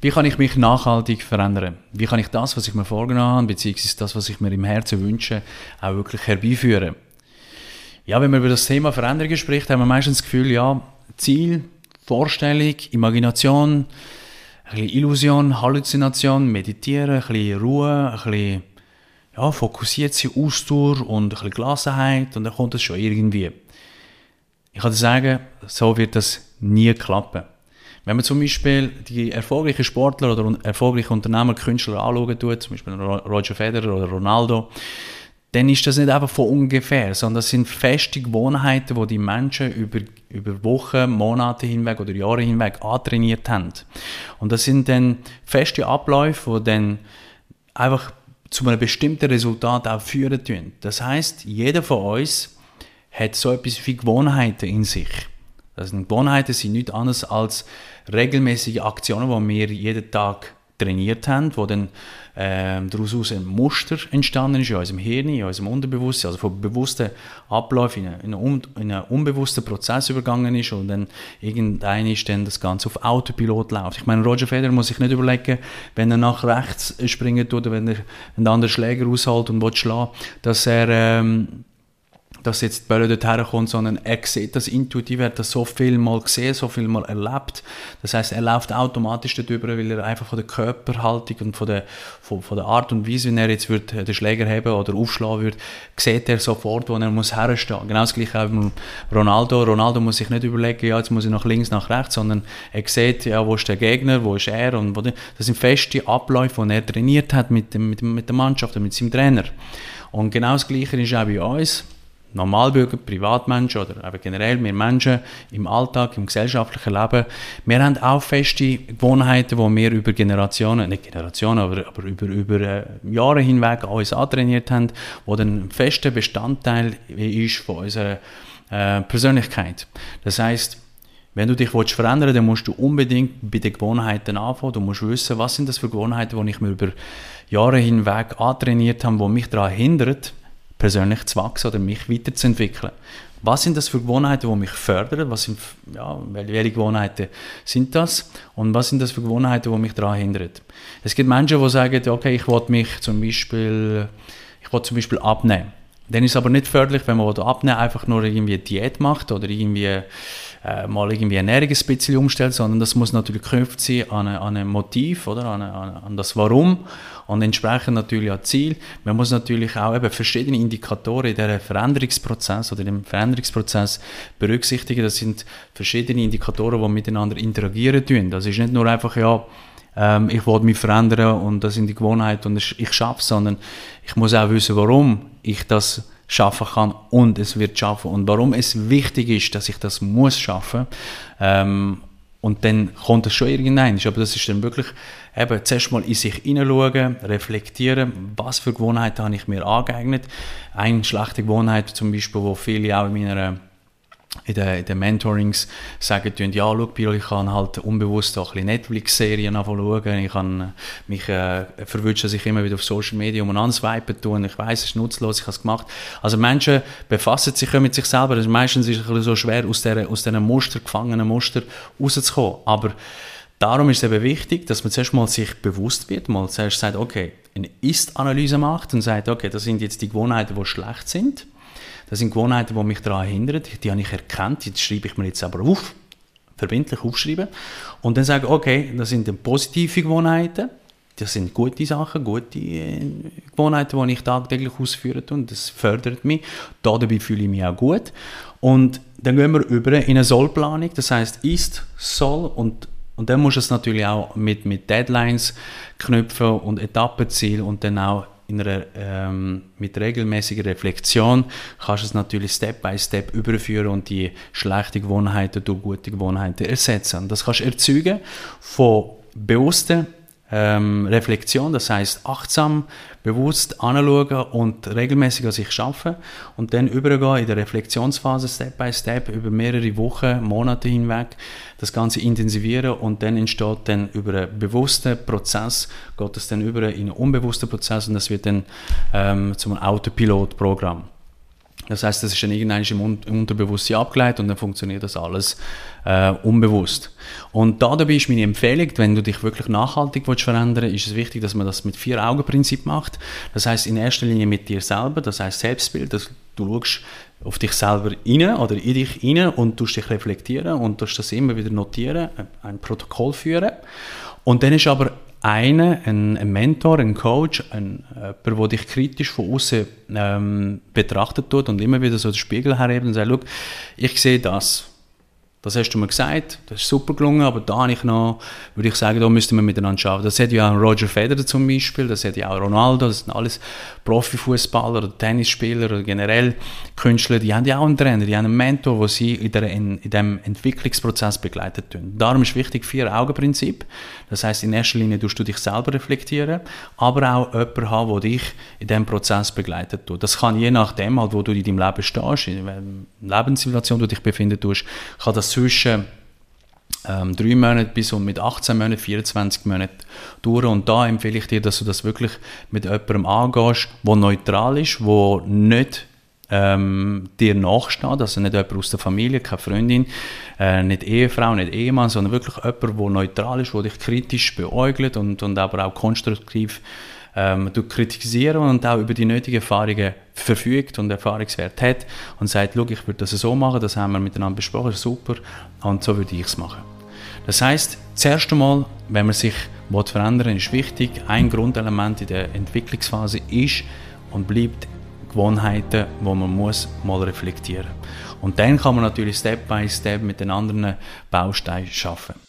Wie kann ich mich nachhaltig verändern? Wie kann ich das, was ich mir vorgenommen habe, beziehungsweise das, was ich mir im Herzen wünsche, auch wirklich herbeiführen? Ja, wenn man über das Thema Veränderungen spricht, haben wir meistens das Gefühl, ja, Ziel, Vorstellung, Imagination, ein bisschen Illusion, Halluzination, Meditieren, ein bisschen Ruhe, ein bisschen ja, fokussierte Ausdauer und ein bisschen Gelassenheit und dann kommt es schon irgendwie. Ich kann dir sagen, so wird das nie klappen. Wenn man zum Beispiel die erfolgreichen Sportler oder erfolgreiche Unternehmer, Künstler anschauen tut, zum Beispiel Roger Federer oder Ronaldo, dann ist das nicht einfach von ungefähr, sondern das sind feste Gewohnheiten, die die Menschen über, über Wochen, Monate hinweg oder Jahre hinweg antrainiert haben. Und das sind dann feste Abläufe, die dann einfach zu einem bestimmten Resultat auch führen tun. Das heißt, jeder von uns hat so etwas wie Gewohnheiten in sich. Das Gewohnheiten sind nichts anderes als regelmäßige Aktionen, die wir jeden Tag trainiert haben, wo dann äh, daraus ein Muster entstanden ist in unserem Hirn, in unserem Unterbewusstsein, also von bewussten Abläufen in, in, in einen unbewussten Prozess übergangen ist und dann irgendein ist dann das Ganze auf Autopilot läuft. Ich meine, Roger Federer muss sich nicht überlegen, wenn er nach rechts springen tut oder wenn er einen anderen Schläger aushält und will schlagen, dass er ähm, dass jetzt die Bälle dort herkommt, sondern er sieht das intuitiv, er hat das so viel mal gesehen, so viel mal erlebt. Das heißt, er läuft automatisch darüber, weil er einfach von der Körperhaltung und von der, von, von der Art und Weise, wie er jetzt wird, den Schläger haben oder aufschlagen wird, sieht er sofort, wo er muss herstehen. Genau das gleiche auch mit Ronaldo. Ronaldo muss sich nicht überlegen, ja, jetzt muss ich nach links, nach rechts, sondern er sieht, ja, wo ist der Gegner, wo ist er und wo, das sind feste Abläufe, die er trainiert hat mit, dem, mit, mit der Mannschaft und mit seinem Trainer. Und genau das Gleiche ist auch bei uns. Normalbürger, Privatmenschen oder eben generell wir Menschen im Alltag, im gesellschaftlichen Leben, wir haben auch feste Gewohnheiten, die wir über Generationen, nicht Generationen, aber, aber über, über äh, Jahre hinweg uns antrainiert haben, wo dann ein fester Bestandteil ist von unserer äh, Persönlichkeit. Das heißt, wenn du dich willst verändern dann musst du unbedingt bei den Gewohnheiten anfangen. Du musst wissen, was sind das für Gewohnheiten, die ich mir über Jahre hinweg antrainiert habe, die mich daran hindern, persönlich zu wachsen oder mich weiterzuentwickeln. Was sind das für Gewohnheiten, die mich fördern? Was sind, ja, welche Gewohnheiten sind das? Und was sind das für Gewohnheiten, die mich daran hindern? Es gibt Menschen, die sagen, okay, ich will mich zum Beispiel, ich will zum Beispiel abnehmen. Dann ist es aber nicht förderlich, wenn man abnehmen einfach nur irgendwie Diät macht oder irgendwie äh, mal irgendwie Ernährung ein bisschen umstellt, sondern das muss natürlich geknüpft sein an, eine, an ein Motiv, oder? An, eine, an, das Warum und entsprechend natürlich an Ziel. Man muss natürlich auch eben verschiedene Indikatoren in diesem Veränderungsprozess oder dem Veränderungsprozess berücksichtigen. Das sind verschiedene Indikatoren, die miteinander interagieren tun. Das ist nicht nur einfach, ja, ähm, ich will mich verändern und das sind die Gewohnheiten und ich schaffe es, sondern ich muss auch wissen, warum ich das schaffen kann und es wird schaffen und warum es wichtig ist, dass ich das muss schaffen. Ähm, und dann kommt es schon irgendein. Aber das ist dann wirklich eben zuerst mal in sich hineinschauen, reflektieren, was für Gewohnheiten habe ich mir angeeignet. Eine schlechte Gewohnheit zum Beispiel, wo viele auch in meiner in den, in den Mentorings sagen tun, ja, schau, ich kann halt unbewusst auch ein bisschen Netflix-Serien schauen, ich kann mich äh, verwünschen, dass ich immer wieder auf Social Media umeinander swipen tue ich weiß, es ist nutzlos, ich habe es gemacht. Also Menschen befassen sich mit sich selber, also meistens ist es ein bisschen so schwer, aus dieser, aus diesen Muster, gefangenen Muster rauszukommen, aber Darum ist es eben wichtig, dass man zuerst mal sich bewusst wird, mal zuerst sagt, okay, eine Ist-Analyse macht und sagt, okay, das sind jetzt die Gewohnheiten, die schlecht sind das sind Gewohnheiten, die mich daran hindern. Die habe ich erkannt. Die schreibe ich mir jetzt aber auf. Verbindlich aufschreiben. Und dann sage ich, okay, das sind dann positive Gewohnheiten. Das sind gute Sachen, gute äh, Gewohnheiten, die ich tagtäglich ausführe. Und das fördert mich. Dabei fühle ich mich auch gut. Und dann gehen wir über in eine Sollplanung. Das heißt, ist, soll und und dann musst du es natürlich auch mit, mit Deadlines knüpfen und Etappenziel und dann auch in einer, ähm, mit regelmäßiger Reflexion kannst du es natürlich Step by Step überführen und die schlechten Gewohnheiten durch gute Gewohnheiten ersetzen. Das kannst du erzeugen von bewussten ähm, Reflexion, das heißt achtsam, bewusst anschauen und regelmäßig an sich schaffen und dann übergehen in der Reflexionsphase Step by Step über mehrere Wochen, Monate hinweg das Ganze intensivieren und dann entsteht dann über einen bewussten Prozess, geht es dann über in einen unbewussten Prozess und das wird dann ähm, zum Autopilot-Programm. Das heißt, das ist dann irgendwann im Unterbewusstsein abgeleitet und dann funktioniert das alles äh, unbewusst. Und da dabei ist meine Empfehlung, wenn du dich wirklich nachhaltig willst verändern ist es wichtig, dass man das mit vier Augen Prinzip macht. Das heißt in erster Linie mit dir selber, das heißt Selbstbild, dass du schaust auf dich selber rein oder in dich rein und tust dich reflektieren und tust das immer wieder notieren, ein Protokoll führen. Und dann ist aber ein, ein, Mentor, ein Coach, ein, jemand, der dich kritisch von außen ähm, betrachtet tut und immer wieder so den Spiegel herhebt und sagt, ich sehe das. Das hast du mir gesagt, das ist super gelungen, aber da habe ich noch, würde ich sagen, da müssten wir miteinander schauen. Das hat ja auch Roger Federer zum Beispiel, das hat ja auch Ronaldo, das sind alles Profifußballer oder Tennisspieler oder generell Künstler, die haben ja auch einen Trainer, die haben einen Mentor, der sie in, der, in, in dem Entwicklungsprozess begleitet tun. Darum ist wichtig Vier-Augen-Prinzip. Das heißt, in erster Linie tust du dich selber reflektieren, aber auch jemanden haben, der dich in diesem Prozess begleitet tut. Das kann je nachdem, halt, wo du in deinem Leben stehst, in welcher Lebenssituation du dich befinden tust, kann das zwischen ähm, drei Monate bis und mit 18 Monaten, 24 Monaten dauern. Und da empfehle ich dir, dass du das wirklich mit jemandem angehst, der neutral ist, der nicht ähm, dir nachsteht, also nicht jemand aus der Familie, keine Freundin, äh, nicht Ehefrau, nicht Ehemann, sondern wirklich jemand, der neutral ist, der dich kritisch beäugelt und, und aber auch konstruktiv ähm, kritisieren und auch über die nötigen Erfahrungen verfügt und Erfahrungswert hat und sagt, schau, ich würde das so machen, das haben wir miteinander besprochen, super, und so würde ich es machen. Das heißt, zuerst einmal, wenn man sich verändern will, ist wichtig, ein Grundelement in der Entwicklungsphase ist und bleibt Gewohnheiten, wo man muss mal reflektieren. Und dann kann man natürlich Step by Step mit den anderen Bausteinen schaffen.